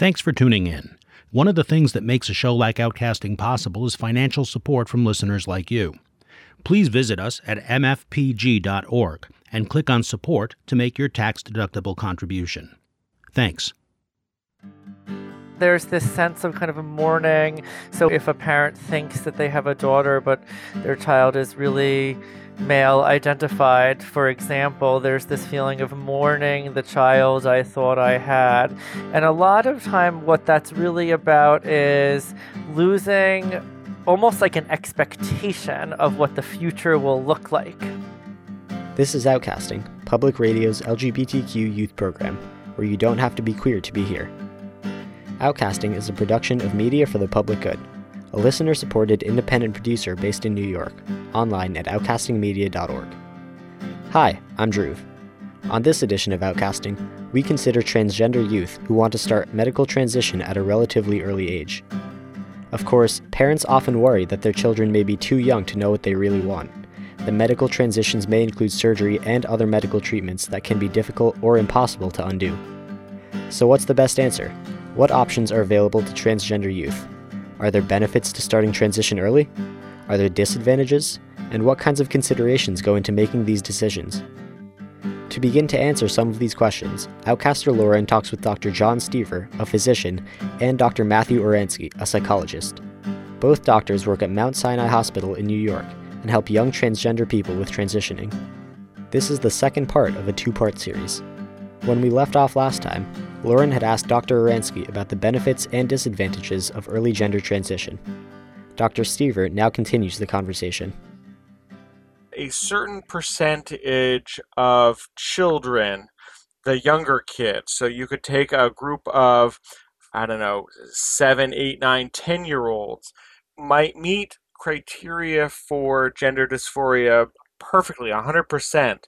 Thanks for tuning in. One of the things that makes a show like Outcasting possible is financial support from listeners like you. Please visit us at mfpg.org and click on support to make your tax deductible contribution. Thanks. There's this sense of kind of a mourning. So if a parent thinks that they have a daughter, but their child is really male identified, for example, there's this feeling of mourning the child I thought I had. And a lot of time, what that's really about is losing almost like an expectation of what the future will look like. This is Outcasting, Public Radio's LGBTQ youth program, where you don't have to be queer to be here. Outcasting is a production of Media for the Public Good, a listener supported independent producer based in New York, online at outcastingmedia.org. Hi, I'm Drew. On this edition of Outcasting, we consider transgender youth who want to start medical transition at a relatively early age. Of course, parents often worry that their children may be too young to know what they really want. The medical transitions may include surgery and other medical treatments that can be difficult or impossible to undo. So, what's the best answer? What options are available to transgender youth? Are there benefits to starting transition early? Are there disadvantages? And what kinds of considerations go into making these decisions? To begin to answer some of these questions, Outcaster Lauren talks with Dr. John Steever, a physician, and Dr. Matthew Oransky, a psychologist. Both doctors work at Mount Sinai Hospital in New York and help young transgender people with transitioning. This is the second part of a two part series. When we left off last time, Lauren had asked Dr. Oransky about the benefits and disadvantages of early gender transition. Dr. Steever now continues the conversation. A certain percentage of children, the younger kids, so you could take a group of, I don't know, seven, eight, nine, ten year olds, might meet criteria for gender dysphoria perfectly, 100%.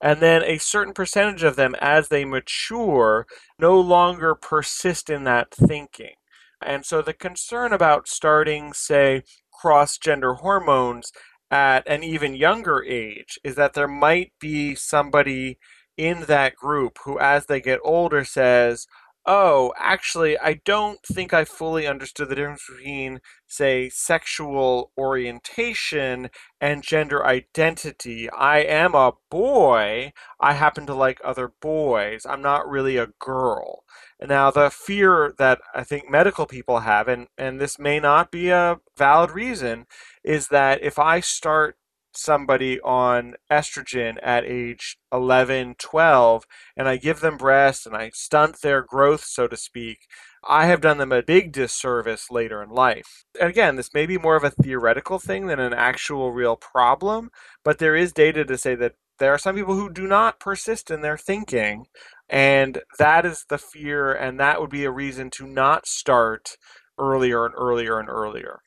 And then a certain percentage of them, as they mature, no longer persist in that thinking. And so the concern about starting, say, cross gender hormones at an even younger age is that there might be somebody in that group who, as they get older, says, oh, actually, I don't think I fully understood the difference between, say, sexual orientation and gender identity. I am a boy. I happen to like other boys. I'm not really a girl. Now, the fear that I think medical people have, and, and this may not be a valid reason, is that if I start somebody on estrogen at age 11, 12, and I give them breast and I stunt their growth, so to speak, I have done them a big disservice later in life. And again, this may be more of a theoretical thing than an actual real problem, but there is data to say that there are some people who do not persist in their thinking, and that is the fear, and that would be a reason to not start earlier and earlier and earlier.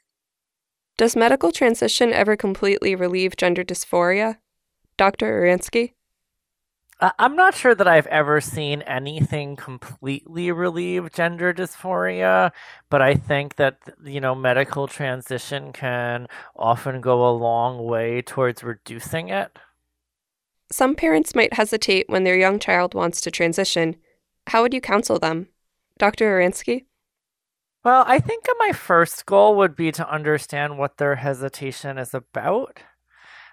Does medical transition ever completely relieve gender dysphoria? Dr. Oransky? I'm not sure that I've ever seen anything completely relieve gender dysphoria, but I think that, you know, medical transition can often go a long way towards reducing it. Some parents might hesitate when their young child wants to transition. How would you counsel them? Dr. Oransky? Well, I think my first goal would be to understand what their hesitation is about.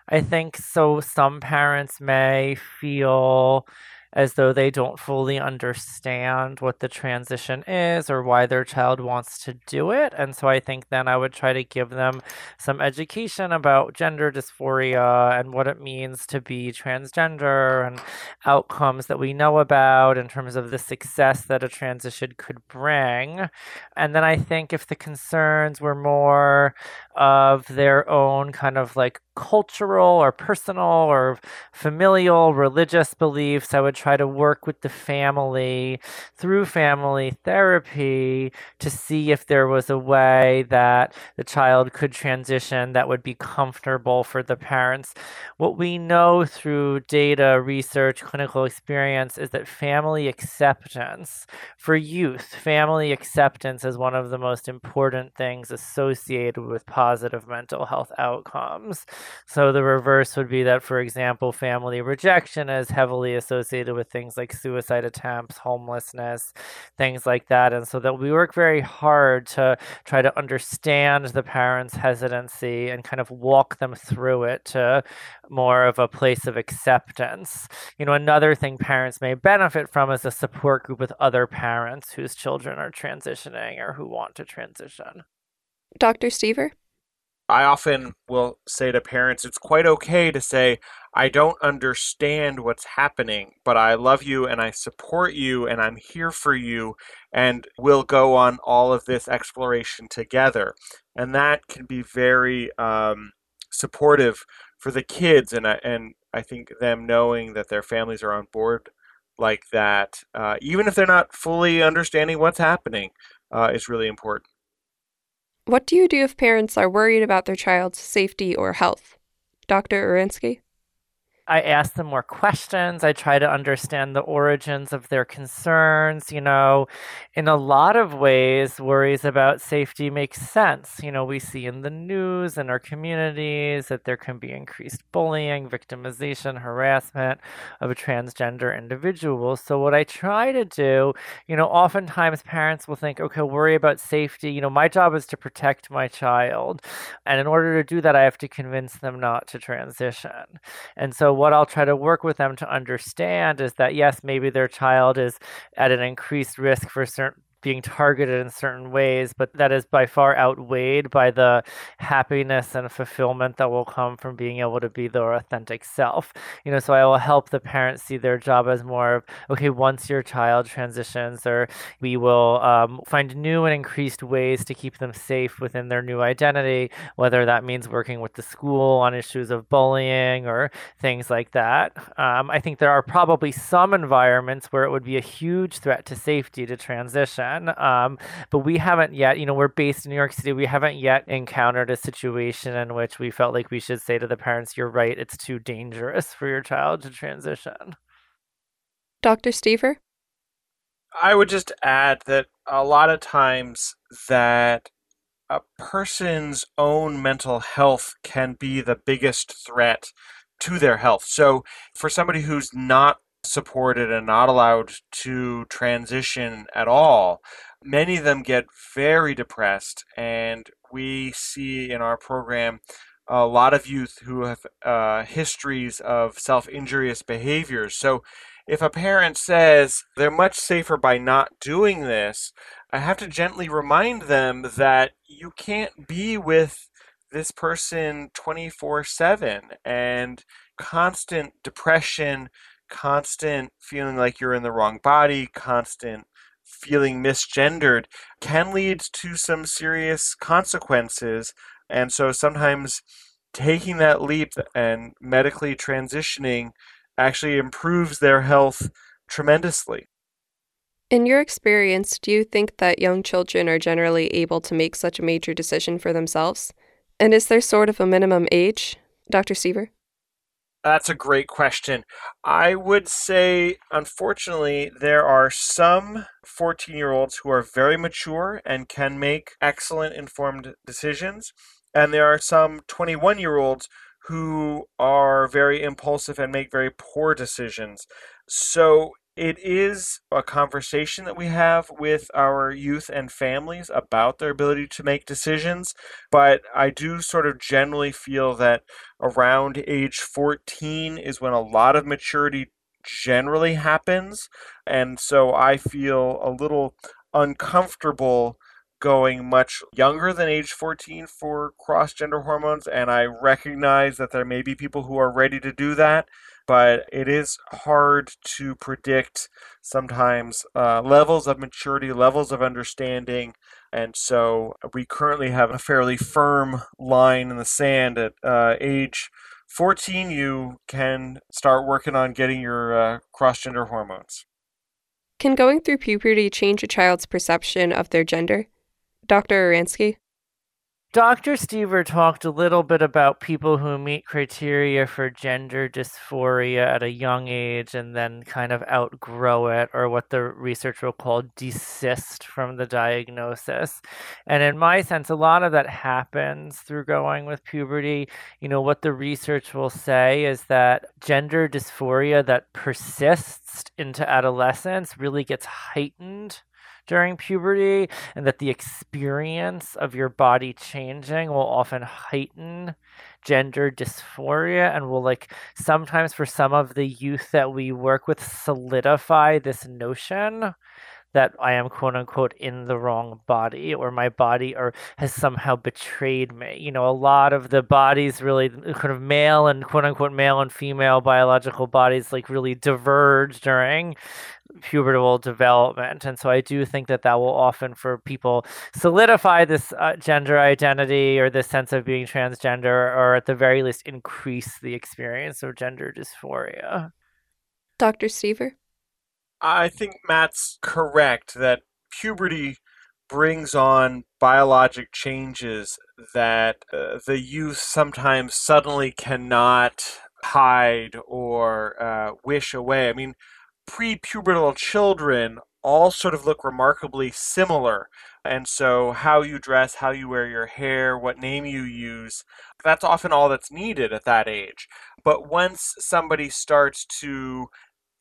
I think so. Some parents may feel as though they don't fully understand what the transition is or why their child wants to do it. And so I think then I would try to give them some education about gender dysphoria and what it means to be transgender and outcomes that we know about in terms of the success that a transition could bring. And then I think if the concerns were more of their own kind of like cultural or personal or familial religious beliefs. I would try to work with the family through family therapy to see if there was a way that the child could transition that would be comfortable for the parents. What we know through data, research, clinical experience is that family acceptance for youth, family acceptance is one of the most important things associated with positive mental health outcomes. So the reverse would be that, for example, family rejection is heavily associated with things like suicide attempts, homelessness, things like that. And so that we work very hard to try to understand the parents' hesitancy and kind of walk them through it to more of a place of acceptance. You know, another thing parents may benefit from is a support group with other parents whose children are transitioning or who want to transition. Dr. Steever? I often will say to parents, it's quite okay to say, I don't understand what's happening, but I love you and I support you and I'm here for you and we'll go on all of this exploration together. And that can be very um, supportive for the kids and, and I think them knowing that their families are on board like that, uh, even if they're not fully understanding what's happening, uh, is really important. What do you do if parents are worried about their child's safety or health? Dr. Oransky? I ask them more questions. I try to understand the origins of their concerns. You know, in a lot of ways, worries about safety make sense. You know, we see in the news and our communities that there can be increased bullying, victimization, harassment of a transgender individuals. So, what I try to do, you know, oftentimes parents will think, okay, worry about safety. You know, my job is to protect my child. And in order to do that, I have to convince them not to transition. And so, what I'll try to work with them to understand is that yes, maybe their child is at an increased risk for certain being targeted in certain ways, but that is by far outweighed by the happiness and fulfillment that will come from being able to be their authentic self. You know, so I will help the parents see their job as more of okay, once your child transitions, or we will um, find new and increased ways to keep them safe within their new identity, whether that means working with the school on issues of bullying or things like that. Um, I think there are probably some environments where it would be a huge threat to safety to transition um, but we haven't yet, you know, we're based in New York City. We haven't yet encountered a situation in which we felt like we should say to the parents, you're right, it's too dangerous for your child to transition. Dr. Steever? I would just add that a lot of times that a person's own mental health can be the biggest threat to their health. So, for somebody who's not supported and not allowed to transition at all, many of them get very depressed. And we see in our program a lot of youth who have uh, histories of self injurious behaviors. So if a parent says they're much safer by not doing this, I have to gently remind them that you can't be with this person 24 7 and constant depression constant feeling like you're in the wrong body, constant feeling misgendered can lead to some serious consequences. And so sometimes taking that leap and medically transitioning actually improves their health tremendously. In your experience, do you think that young children are generally able to make such a major decision for themselves? And is there sort of a minimum age, Dr. Steever? That's a great question. I would say, unfortunately, there are some 14 year olds who are very mature and can make excellent informed decisions. And there are some 21 year olds who are very impulsive and make very poor decisions. So it is a conversation that we have with our youth and families about their ability to make decisions. But I do sort of generally feel that around age 14 is when a lot of maturity generally happens. And so I feel a little uncomfortable going much younger than age 14 for cross gender hormones. And I recognize that there may be people who are ready to do that but it is hard to predict sometimes uh, levels of maturity, levels of understanding. And so we currently have a fairly firm line in the sand at uh, age 14, you can start working on getting your uh, cross gender hormones. Can going through puberty change a child's perception of their gender? Dr. Oransky? Dr. Steever talked a little bit about people who meet criteria for gender dysphoria at a young age and then kind of outgrow it, or what the research will call desist from the diagnosis. And in my sense, a lot of that happens through going with puberty. You know, what the research will say is that gender dysphoria that persists into adolescence really gets heightened during puberty and that the experience of your body changing will often heighten gender dysphoria and will like sometimes for some of the youth that we work with solidify this notion that I am quote unquote in the wrong body or my body or has somehow betrayed me. You know, a lot of the bodies really kind of male and quote unquote male and female biological bodies like really diverge during pubertal development. And so I do think that that will often for people solidify this uh, gender identity or this sense of being transgender or at the very least increase the experience of gender dysphoria. Dr. Steever? I think Matt's correct that puberty brings on biologic changes that uh, the youth sometimes suddenly cannot hide or uh, wish away. I mean, pre-pubertal children all sort of look remarkably similar. And so, how you dress, how you wear your hair, what name you use, that's often all that's needed at that age. But once somebody starts to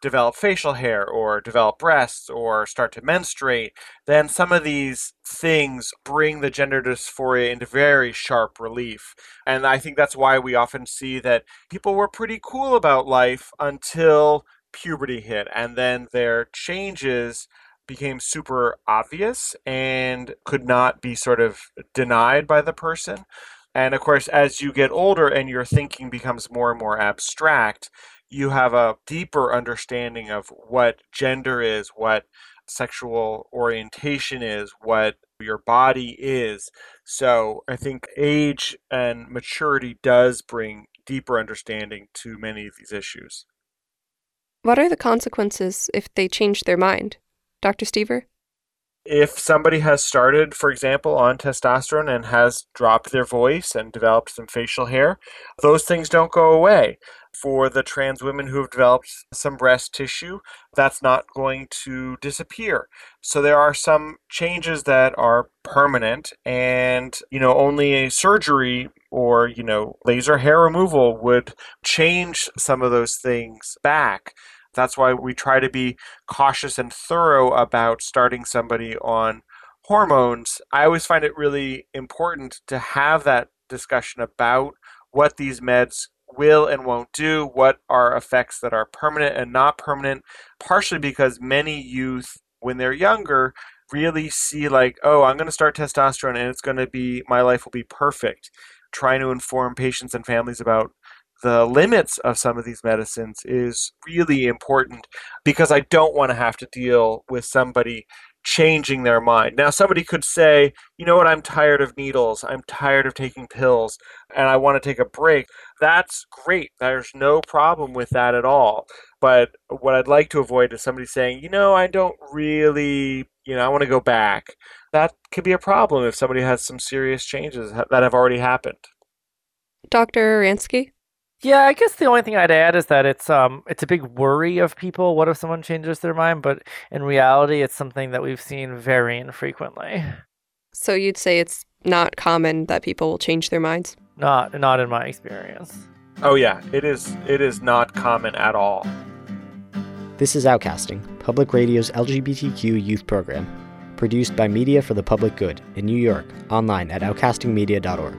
develop facial hair or develop breasts or start to menstruate, then some of these things bring the gender dysphoria into very sharp relief. And I think that's why we often see that people were pretty cool about life until puberty hit, and then their changes became super obvious and could not be sort of denied by the person. And of course, as you get older and your thinking becomes more and more abstract, you have a deeper understanding of what gender is, what sexual orientation is, what your body is. So I think age and maturity does bring deeper understanding to many of these issues. What are the consequences if they change their mind? Dr. Steever? If somebody has started, for example, on testosterone and has dropped their voice and developed some facial hair, those things don't go away. For the trans women who have developed some breast tissue, that's not going to disappear. So there are some changes that are permanent, and you know, only a surgery or you know, laser hair removal would change some of those things back. That's why we try to be cautious and thorough about starting somebody on hormones. I always find it really important to have that discussion about what these meds will and won't do, what are effects that are permanent and not permanent, partially because many youth, when they're younger, really see like, oh, I'm going to start testosterone and it's going to be, my life will be perfect. Trying to inform patients and families about the limits of some of these medicines is really important because I don't want to have to deal with somebody changing their mind. Now, somebody could say, you know what, I'm tired of needles, I'm tired of taking pills, and I want to take a break. That's great. There's no problem with that at all. But what I'd like to avoid is somebody saying, you know, I don't really, you know, I want to go back. That could be a problem if somebody has some serious changes that have already happened. Dr. Oransky? Yeah, I guess the only thing I'd add is that it's um it's a big worry of people. What if someone changes their mind? But in reality, it's something that we've seen very infrequently. So you'd say it's not common that people will change their minds? Not not in my experience. Oh yeah, it is it is not common at all. This is Outcasting, Public Radio's LGBTQ youth program, produced by Media for the Public Good in New York, online at outcastingmedia.org.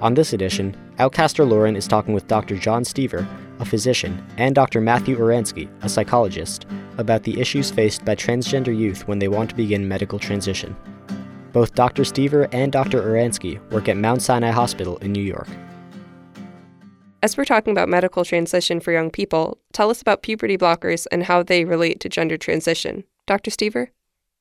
On this edition, Outcaster Lauren is talking with Dr. John Steever, a physician, and Dr. Matthew Oransky, a psychologist, about the issues faced by transgender youth when they want to begin medical transition. Both Dr. Steever and Dr. Oransky work at Mount Sinai Hospital in New York. As we're talking about medical transition for young people, tell us about puberty blockers and how they relate to gender transition. Dr. Steever?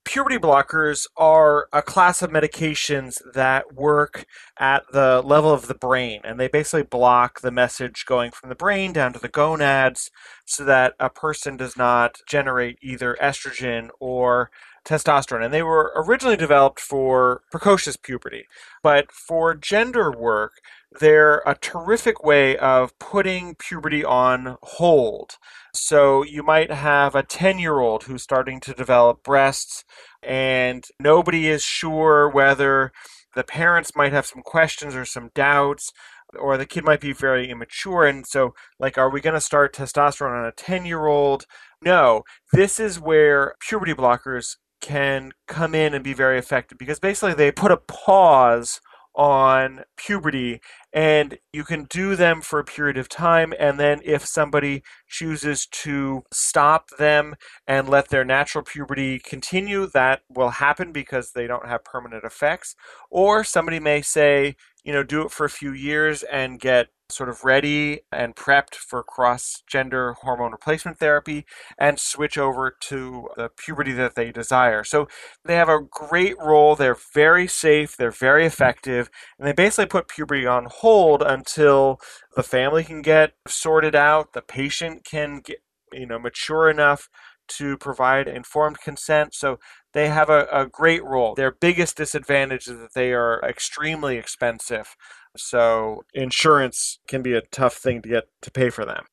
Puberty blockers are a class of medications that work at the level of the brain, and they basically block the message going from the brain down to the gonads so that a person does not generate either estrogen or testosterone. And they were originally developed for precocious puberty. But for gender work, they're a terrific way of putting puberty on hold. So you might have a 10 year old who's starting to develop breasts, and nobody is sure whether the parents might have some questions or some doubts or the kid might be very immature. And so like are we going to start testosterone on a 10 year old no. This is where puberty blockers can come in and be very effective because basically they put a pause on puberty and you can do them for a period of time and then if somebody chooses to stop them and let their natural puberty continue that will happen because they don't have permanent effects. Or somebody may say you know do it for a few years and get sort of ready and prepped for cross gender hormone replacement therapy and switch over to the puberty that they desire. So they have a great role. They're very safe, they're very effective, and they basically put puberty on hold until the family can get sorted out, the patient can get you know mature enough to provide informed consent. So they have a, a great role. Their biggest disadvantage is that they are extremely expensive. So insurance can be a tough thing to get to pay for them.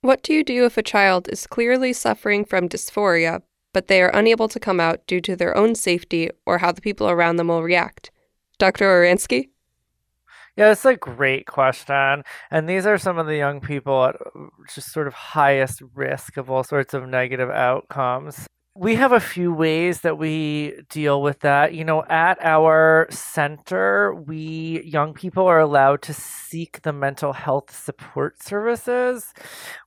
What do you do if a child is clearly suffering from dysphoria, but they are unable to come out due to their own safety or how the people around them will react? Dr. Oransky? Yeah, it's a great question. And these are some of the young people at uh, just sort of highest risk of all sorts of negative outcomes we have a few ways that we deal with that. You know, at our center, we young people are allowed to seek the mental health support services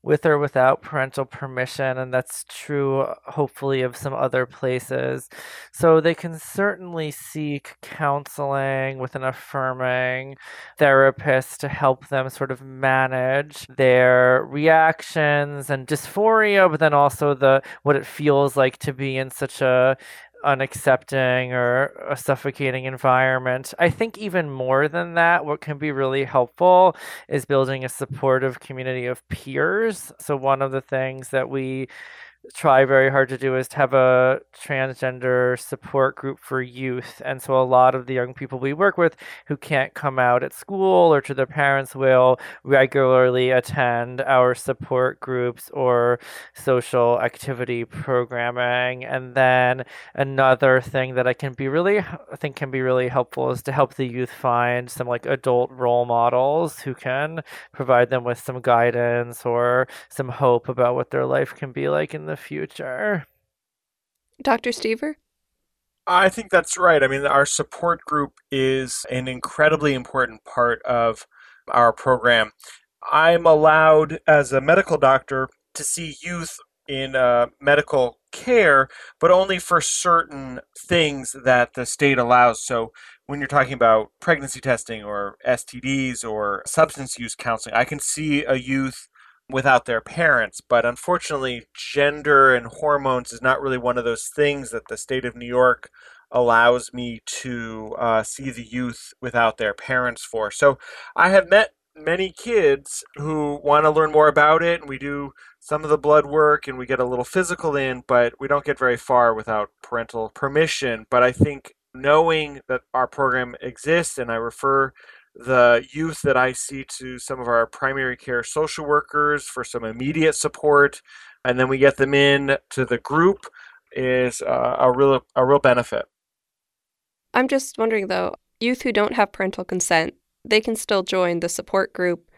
with or without parental permission, and that's true hopefully of some other places. So they can certainly seek counseling with an affirming therapist to help them sort of manage their reactions and dysphoria, but then also the what it feels like to be in such a unaccepting or a suffocating environment. I think even more than that, what can be really helpful is building a supportive community of peers. So one of the things that we try very hard to do is to have a transgender support group for youth. And so a lot of the young people we work with who can't come out at school or to their parents will regularly attend our support groups or social activity programming. And then another thing that I can be really I think can be really helpful is to help the youth find some like adult role models who can provide them with some guidance or some hope about what their life can be like in the future. Dr. Steever? I think that's right. I mean, our support group is an incredibly important part of our program. I'm allowed, as a medical doctor, to see youth in uh, medical care, but only for certain things that the state allows. So, when you're talking about pregnancy testing or STDs or substance use counseling, I can see a youth without their parents. But unfortunately, gender and hormones is not really one of those things that the state of New York allows me to uh, see the youth without their parents for. So I have met many kids who want to learn more about it, and we do some of the blood work and we get a little physical in, but we don't get very far without parental permission. But I think knowing that our program exists, and I refer the youth that I see to some of our primary care social workers for some immediate support, and then we get them in to the group is uh, a real a real benefit. I'm just wondering though, youth who don't have parental consent, they can still join the support group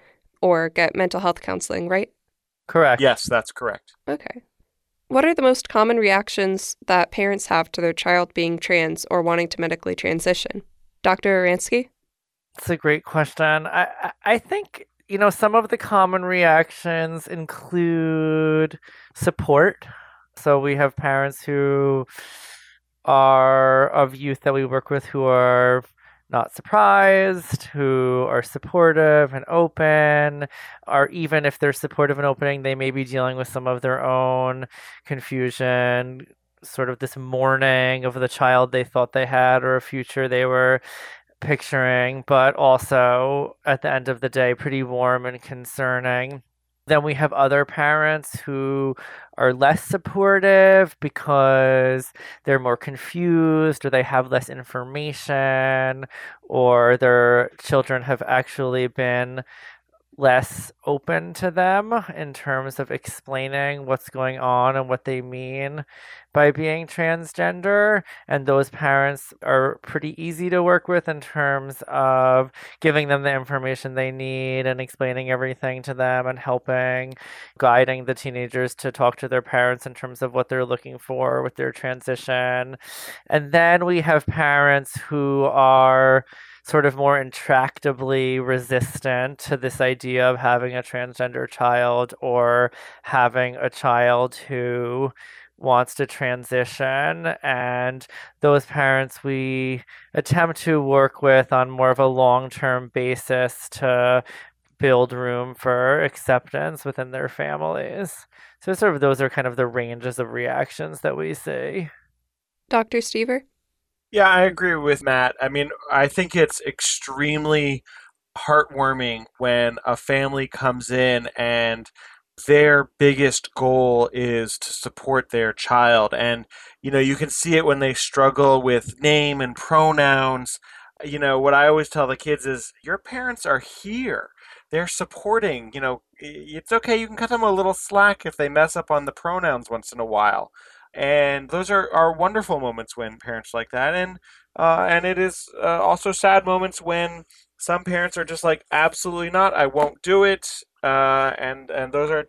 or get mental health counseling, right? Correct. Yes, that's correct. Okay. What are the most common reactions that parents have to their child being trans or wanting to medically transition? Dr. Oransky? It's a great question. I I think you know some of the common reactions include support. So we have parents who are of youth that we work with who are not surprised, who are supportive and open, or even if they're supportive and opening, they may be dealing with some of their own confusion, sort of this mourning of the child they thought they had or a future they were picturing, but also at the end of the day, pretty warm and concerning. Then we have other parents who are less supportive because they're more confused or they have less information or their children have actually been less open to them in terms of explaining what's going on and what they mean by being transgender. And those parents are pretty easy to work with in terms of giving them the information they need and explaining everything to them and helping, guiding the teenagers to talk to their parents in terms of what they're looking for with their transition. And then we have parents who are sort of more intractably resistant to this idea of having a transgender child or having a child who wants to transition. And those parents we attempt to work with on more of a long-term basis to build room for acceptance within their families. So sort of those are kind of the ranges of reactions that we see. Dr steever yeah, I agree with Matt. I mean, I think it's extremely heartwarming when a family comes in and their biggest goal is to support their child. And, you know, you can see it when they struggle with name and pronouns. You know, what I always tell the kids is your parents are here. They're supporting, you know, it's okay. You can cut them a little slack if they mess up on the pronouns once in a while and those are, are wonderful moments when parents like that. And uh, and it is uh, also sad moments when some parents are just like absolutely not. I won't do it. Uh, and and those are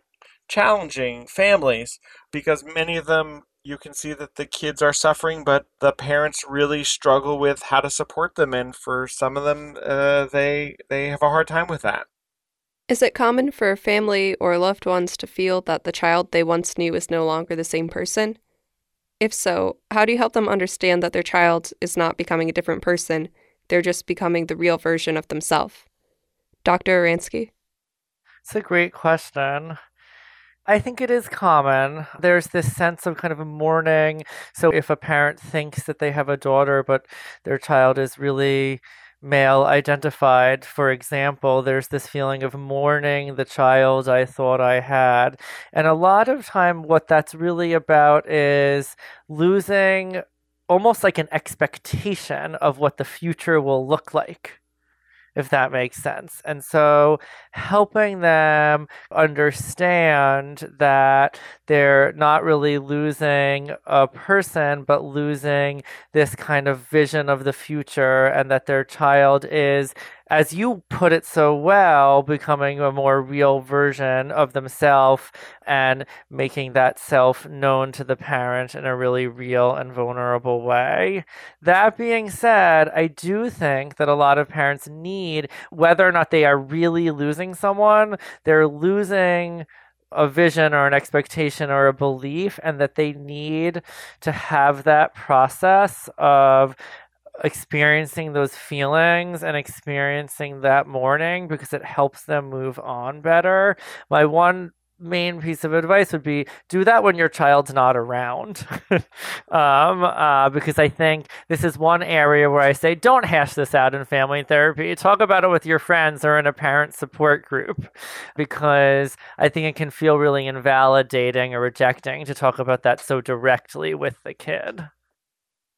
challenging families because many of them you can see that the kids are suffering but the parents really struggle with how to support them. And for some of them uh, they they have a hard time with that. Is it common for family or loved ones to feel that the child they once knew is no longer the same person if so, how do you help them understand that their child is not becoming a different person? They're just becoming the real version of themselves? Dr. Oransky? It's a great question. I think it is common. There's this sense of kind of mourning. So if a parent thinks that they have a daughter, but their child is really male identified, for example, there's this feeling of mourning the child I thought I had. And a lot of time, what that's really about is losing almost like an expectation of what the future will look like if that makes sense. And so helping them understand that they're not really losing a person, but losing this kind of vision of the future, and that their child is as you put it so well, becoming a more real version of themselves and making that self known to the parent in a really real and vulnerable way. That being said, I do think that a lot of parents need, whether or not they are really losing someone, they're losing a vision or an expectation or a belief and that they need to have that process of experiencing those feelings and experiencing that mourning because it helps them move on better. My one main piece of advice would be do that when your child's not around. Um, uh, because i think this is one area where i say don't hash this out in family therapy. Talk about it with your friends or in a parent support group. Because i think it can feel really invalidating or rejecting to talk about that so directly with the kid.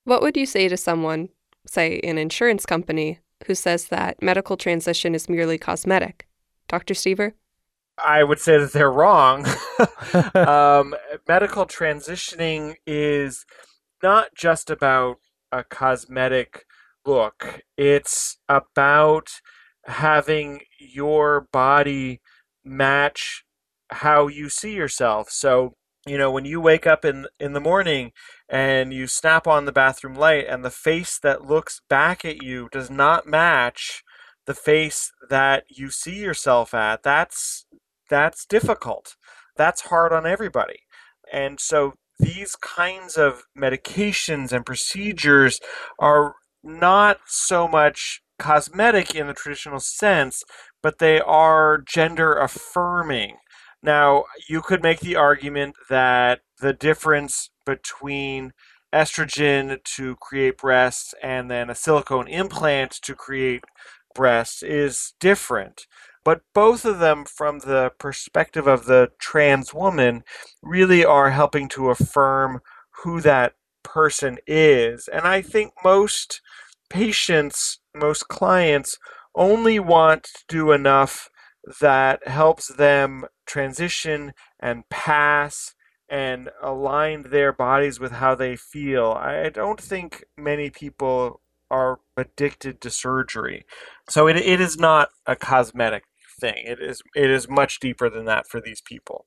What would you say to someone say, an insurance company who says that medical transition is merely cosmetic. Dr. Steever? I would say that they're wrong. um, medical transitioning is not just about a cosmetic look, it's about having your body match how you see yourself. So, you know, when you wake up in in the morning and you snap on the bathroom light and the face that looks back at you does not match the face that you see yourself at that's that's difficult. That's hard on everybody. And so these kinds of medications and procedures are not so much cosmetic in the traditional sense but they are gender affirming now you could make the argument that the difference between estrogen to create breasts and then a silicone implant to create breasts is different. but both of them, from the perspective of the trans woman, really are helping to affirm who that person is. And I think most patients, most clients, only want to do enough that helps them transition and pass and align their bodies with how they feel. I don't think many people are addicted to surgery. So it, it is not a cosmetic thing. It is it is much deeper than that for these people.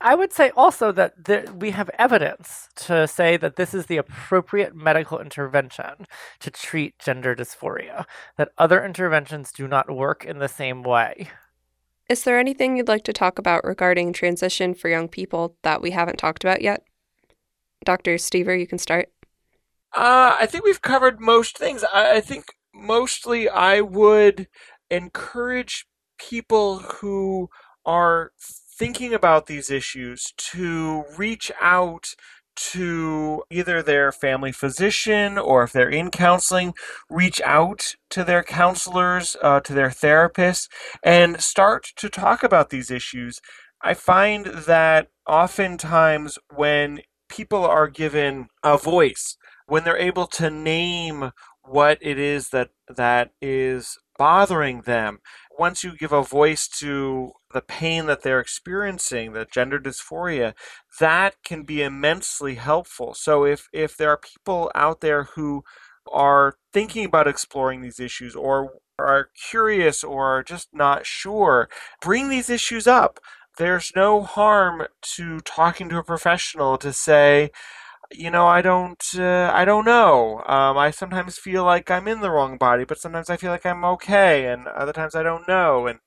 I would say also that there, we have evidence to say that this is the appropriate medical intervention to treat gender dysphoria, that other interventions do not work in the same way. Is there anything you'd like to talk about regarding transition for young people that we haven't talked about yet? Dr. Steever, you can start. Uh, I think we've covered most things. I, I think mostly I would encourage people who are thinking about these issues to reach out to either their family physician or if they're in counseling, reach out to their counselors, uh, to their therapists, and start to talk about these issues. I find that oftentimes when people are given a voice, when they're able to name what it is that that is bothering them, once you give a voice to the pain that they're experiencing, the gender dysphoria, that can be immensely helpful. So if if there are people out there who are thinking about exploring these issues or are curious or just not sure, bring these issues up. There's no harm to talking to a professional to say, you know, I don't, uh, I don't know. Um, I sometimes feel like I'm in the wrong body, but sometimes I feel like I'm okay, and other times I don't know. And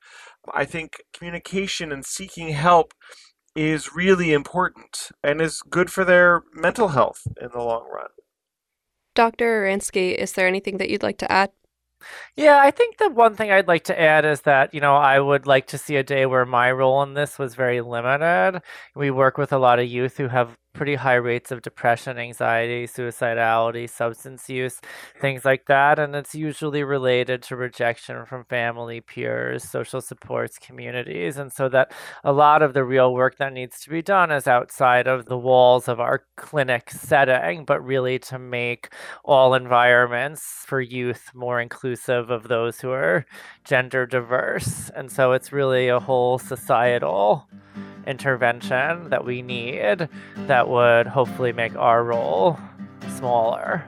I think communication and seeking help is really important and is good for their mental health in the long run. Dr. Oransky, is there anything that you'd like to add? Yeah, I think the one thing I'd like to add is that, you know, I would like to see a day where my role in this was very limited. We work with a lot of youth who have pretty high rates of depression, anxiety, suicidality, substance use, things like that. And it's usually related to rejection from family, peers, social supports, communities. And so that a lot of the real work that needs to be done is outside of the walls of our clinic setting, but really to make all environments for youth more inclusive of those who are gender diverse. And so it's really a whole societal intervention that we need that would hopefully make our role smaller.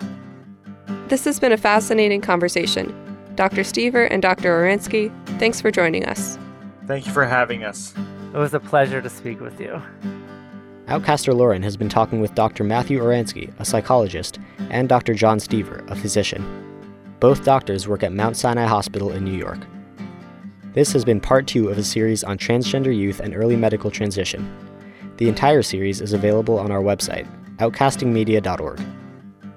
This has been a fascinating conversation. Dr. Steever and Dr. Oransky, thanks for joining us. Thank you for having us. It was a pleasure to speak with you. Outcaster Lauren has been talking with Dr. Matthew Oransky, a psychologist, and Dr. John Steever, a physician. Both doctors work at Mount Sinai Hospital in New York. This has been part two of a series on transgender youth and early medical transition. The entire series is available on our website, outcastingmedia.org.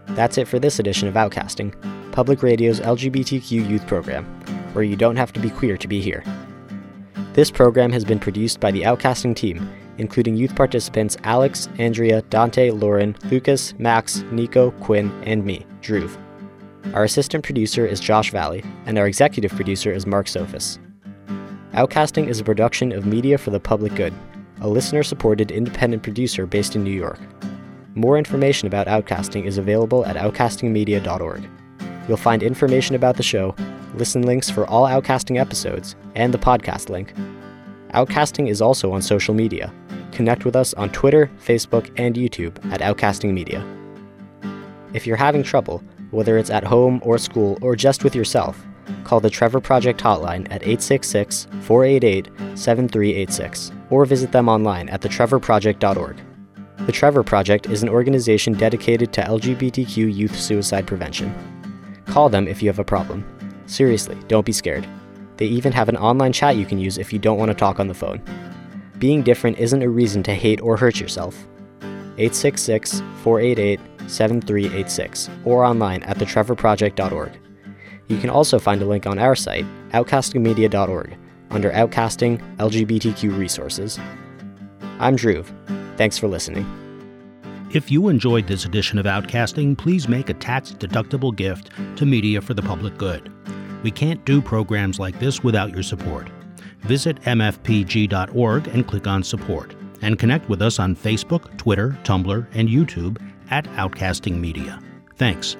That's it for this edition of Outcasting, Public Radio's LGBTQ youth program, where you don't have to be queer to be here. This program has been produced by the Outcasting team, including youth participants Alex, Andrea, Dante, Lauren, Lucas, Max, Nico, Quinn, and me, Drew. Our assistant producer is Josh Valley, and our executive producer is Mark Sophis. Outcasting is a production of Media for the Public Good, a listener supported independent producer based in New York. More information about Outcasting is available at outcastingmedia.org. You'll find information about the show, listen links for all Outcasting episodes, and the podcast link. Outcasting is also on social media. Connect with us on Twitter, Facebook, and YouTube at Outcasting Media. If you're having trouble, whether it's at home or school or just with yourself, call the Trevor Project hotline at 866 488 7386 or visit them online at thetrevorproject.org. The Trevor Project is an organization dedicated to LGBTQ youth suicide prevention. Call them if you have a problem. Seriously, don't be scared. They even have an online chat you can use if you don't want to talk on the phone. Being different isn't a reason to hate or hurt yourself. 866 488 7386 or online at thetrevorproject.org. You can also find a link on our site, outcastingmedia.org, under Outcasting LGBTQ Resources. I'm Drew. Thanks for listening. If you enjoyed this edition of Outcasting, please make a tax deductible gift to Media for the Public Good. We can't do programs like this without your support. visit mfpg.org and click on support. And connect with us on Facebook, Twitter, Tumblr, and YouTube at Outcasting Media. Thanks.